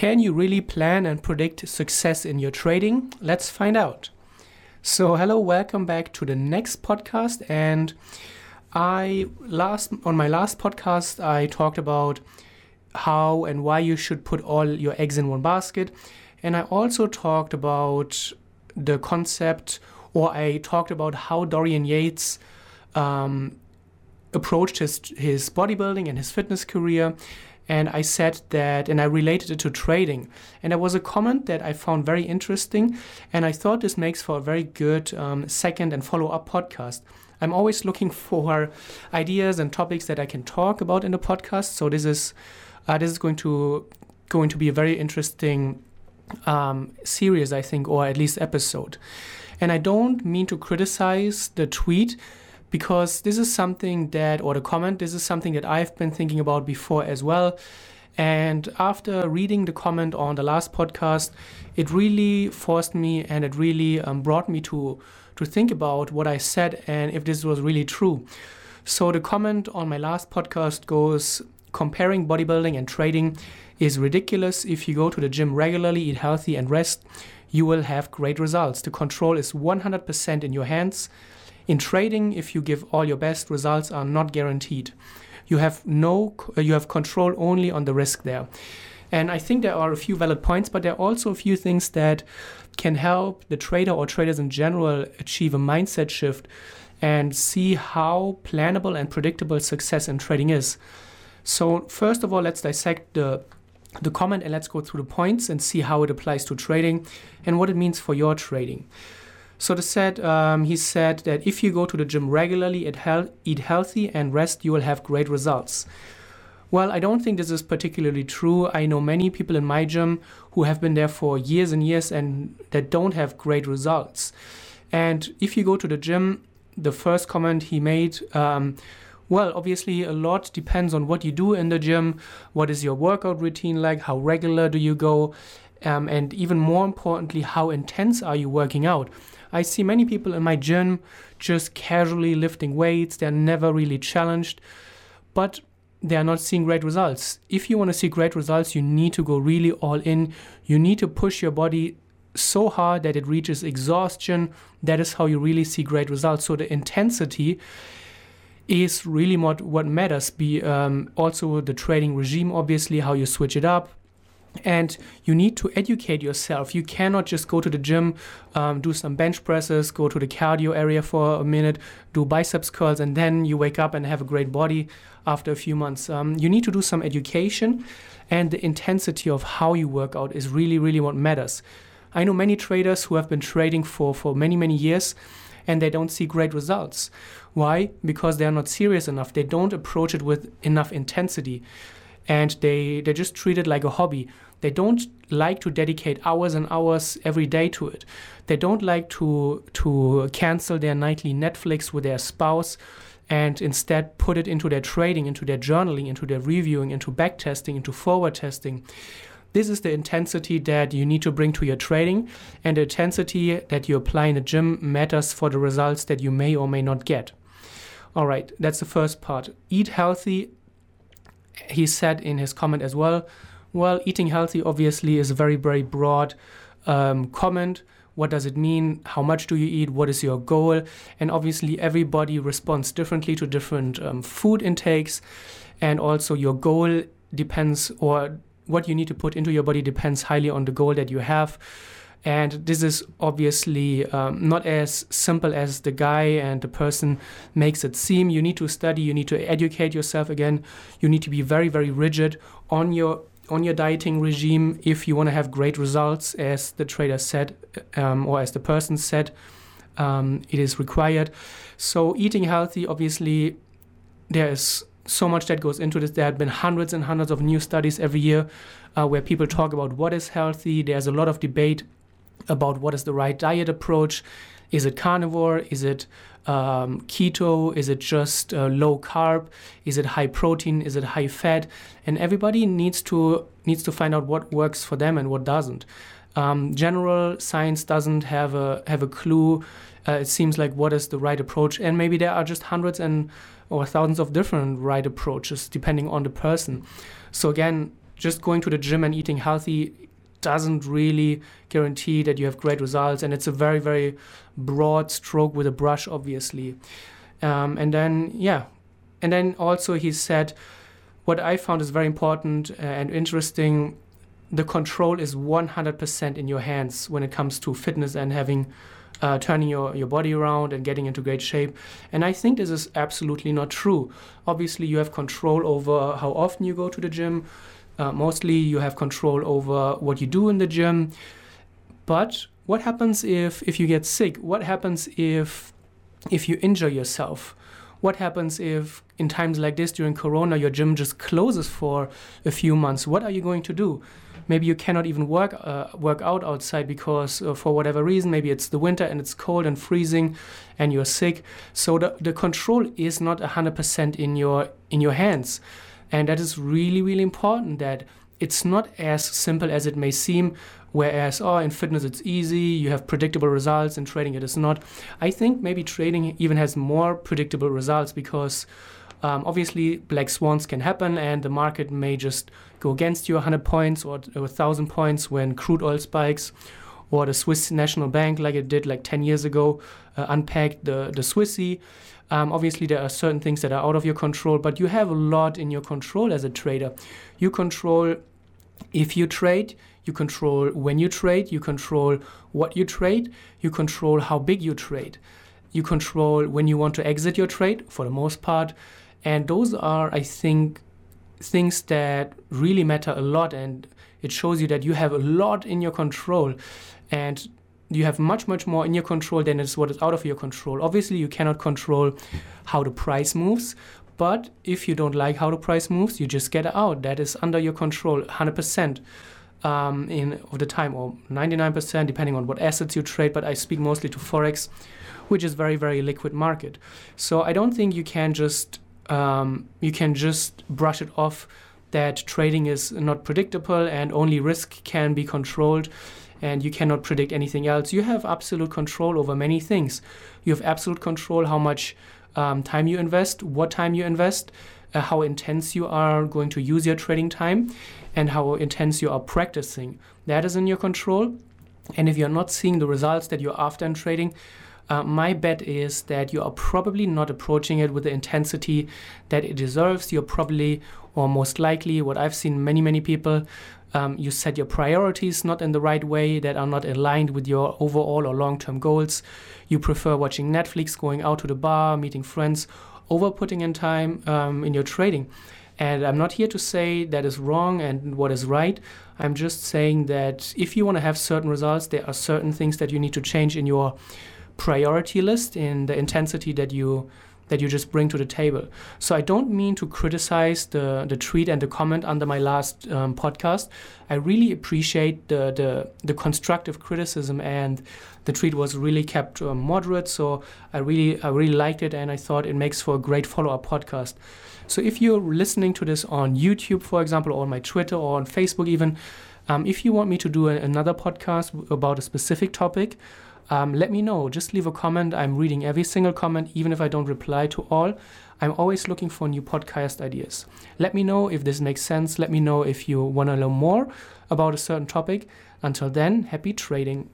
Can you really plan and predict success in your trading? Let's find out. So, hello, welcome back to the next podcast. And I last on my last podcast, I talked about how and why you should put all your eggs in one basket, and I also talked about the concept, or I talked about how Dorian Yates um, approached his his bodybuilding and his fitness career. And I said that, and I related it to trading. And there was a comment that I found very interesting, and I thought this makes for a very good um, second and follow up podcast. I'm always looking for ideas and topics that I can talk about in the podcast. So this is uh, this is going to going to be a very interesting um, series, I think, or at least episode. And I don't mean to criticize the tweet because this is something that, or the comment, this is something that I've been thinking about before as well. And after reading the comment on the last podcast, it really forced me and it really um, brought me to to think about what I said and if this was really true. So the comment on my last podcast goes comparing bodybuilding and trading is ridiculous. If you go to the gym regularly, eat healthy, and rest, you will have great results. The control is 100% in your hands. In trading, if you give all your best, results are not guaranteed. You have no, you have control only on the risk there. And I think there are a few valid points, but there are also a few things that can help the trader or traders in general achieve a mindset shift and see how plannable and predictable success in trading is. So first of all, let's dissect the the comment and let's go through the points and see how it applies to trading and what it means for your trading. So said um, he said that if you go to the gym regularly, eat, he- eat healthy and rest, you will have great results. Well, I don't think this is particularly true. I know many people in my gym who have been there for years and years and that don't have great results. And if you go to the gym, the first comment he made um, well, obviously, a lot depends on what you do in the gym. What is your workout routine like? How regular do you go? Um, and even more importantly, how intense are you working out? I see many people in my gym just casually lifting weights, they're never really challenged, but they are not seeing great results. If you want to see great results, you need to go really all in. You need to push your body so hard that it reaches exhaustion. That is how you really see great results. So the intensity is really what, what matters. Be um, also the training regime, obviously, how you switch it up. And you need to educate yourself. You cannot just go to the gym, um, do some bench presses, go to the cardio area for a minute, do biceps curls, and then you wake up and have a great body after a few months. Um, you need to do some education, and the intensity of how you work out is really, really what matters. I know many traders who have been trading for, for many, many years and they don't see great results. Why? Because they are not serious enough. They don't approach it with enough intensity. And they, they just treat it like a hobby. They don't like to dedicate hours and hours every day to it. They don't like to to cancel their nightly Netflix with their spouse and instead put it into their trading, into their journaling, into their reviewing, into backtesting, into forward testing. This is the intensity that you need to bring to your trading, and the intensity that you apply in the gym matters for the results that you may or may not get. All right, that's the first part. Eat healthy. He said in his comment as well. Well, eating healthy obviously is a very, very broad um, comment. What does it mean? How much do you eat? What is your goal? And obviously, everybody responds differently to different um, food intakes. And also, your goal depends or what you need to put into your body depends highly on the goal that you have. And this is obviously um, not as simple as the guy and the person makes it seem. You need to study, you need to educate yourself again. You need to be very, very rigid on your on your dieting regime if you want to have great results, as the trader said, um, or as the person said. Um, it is required. So eating healthy, obviously, there is so much that goes into this. There have been hundreds and hundreds of new studies every year uh, where people talk about what is healthy. There's a lot of debate about what is the right diet approach. Is it carnivore? Is it um, keto? Is it just uh, low carb? Is it high protein? Is it high fat? And everybody needs to needs to find out what works for them and what doesn't. Um, general science doesn't have a have a clue. Uh, it seems like what is the right approach, and maybe there are just hundreds and or thousands of different right approaches depending on the person. So again, just going to the gym and eating healthy doesn't really guarantee that you have great results. And it's a very, very broad stroke with a brush, obviously. Um, and then, yeah. And then also, he said, what I found is very important uh, and interesting the control is 100% in your hands when it comes to fitness and having uh, turning your, your body around and getting into great shape. And I think this is absolutely not true. Obviously, you have control over how often you go to the gym. Uh, mostly, you have control over what you do in the gym. But what happens if, if you get sick? What happens if if you injure yourself? What happens if, in times like this during Corona, your gym just closes for a few months? What are you going to do? maybe you cannot even work uh, work out outside because uh, for whatever reason maybe it's the winter and it's cold and freezing and you're sick so the, the control is not 100% in your in your hands and that is really really important that it's not as simple as it may seem whereas oh in fitness it's easy you have predictable results in trading it is not. I think maybe trading even has more predictable results because um, obviously, black swans can happen, and the market may just go against you 100 points or 1,000 points when crude oil spikes, or the Swiss National Bank, like it did like 10 years ago, uh, unpacked the, the Swissy. Um, obviously, there are certain things that are out of your control, but you have a lot in your control as a trader. You control if you trade, you control when you trade, you control what you trade, you control how big you trade, you control when you want to exit your trade for the most part. And those are, I think, things that really matter a lot. And it shows you that you have a lot in your control. And you have much, much more in your control than is what is out of your control. Obviously, you cannot control how the price moves. But if you don't like how the price moves, you just get out. That is under your control 100% um, in of the time, or 99% depending on what assets you trade. But I speak mostly to forex, which is very, very liquid market. So I don't think you can just um, you can just brush it off that trading is not predictable and only risk can be controlled and you cannot predict anything else. You have absolute control over many things. You have absolute control how much um, time you invest, what time you invest, uh, how intense you are going to use your trading time, and how intense you are practicing. That is in your control. And if you're not seeing the results that you're after in trading, uh, my bet is that you are probably not approaching it with the intensity that it deserves. You're probably, or most likely, what I've seen many, many people, um, you set your priorities not in the right way that are not aligned with your overall or long term goals. You prefer watching Netflix, going out to the bar, meeting friends, over putting in time um, in your trading. And I'm not here to say that is wrong and what is right. I'm just saying that if you want to have certain results, there are certain things that you need to change in your priority list in the intensity that you that you just bring to the table. So I don't mean to criticize the the tweet and the comment under my last um, podcast. I really appreciate the, the the constructive criticism and the tweet was really kept uh, moderate. So I really I really liked it and I thought it makes for a great follow up podcast. So if you're listening to this on YouTube, for example, or on my Twitter or on Facebook even. Um, if you want me to do a, another podcast about a specific topic, um, let me know. Just leave a comment. I'm reading every single comment, even if I don't reply to all. I'm always looking for new podcast ideas. Let me know if this makes sense. Let me know if you want to learn more about a certain topic. Until then, happy trading.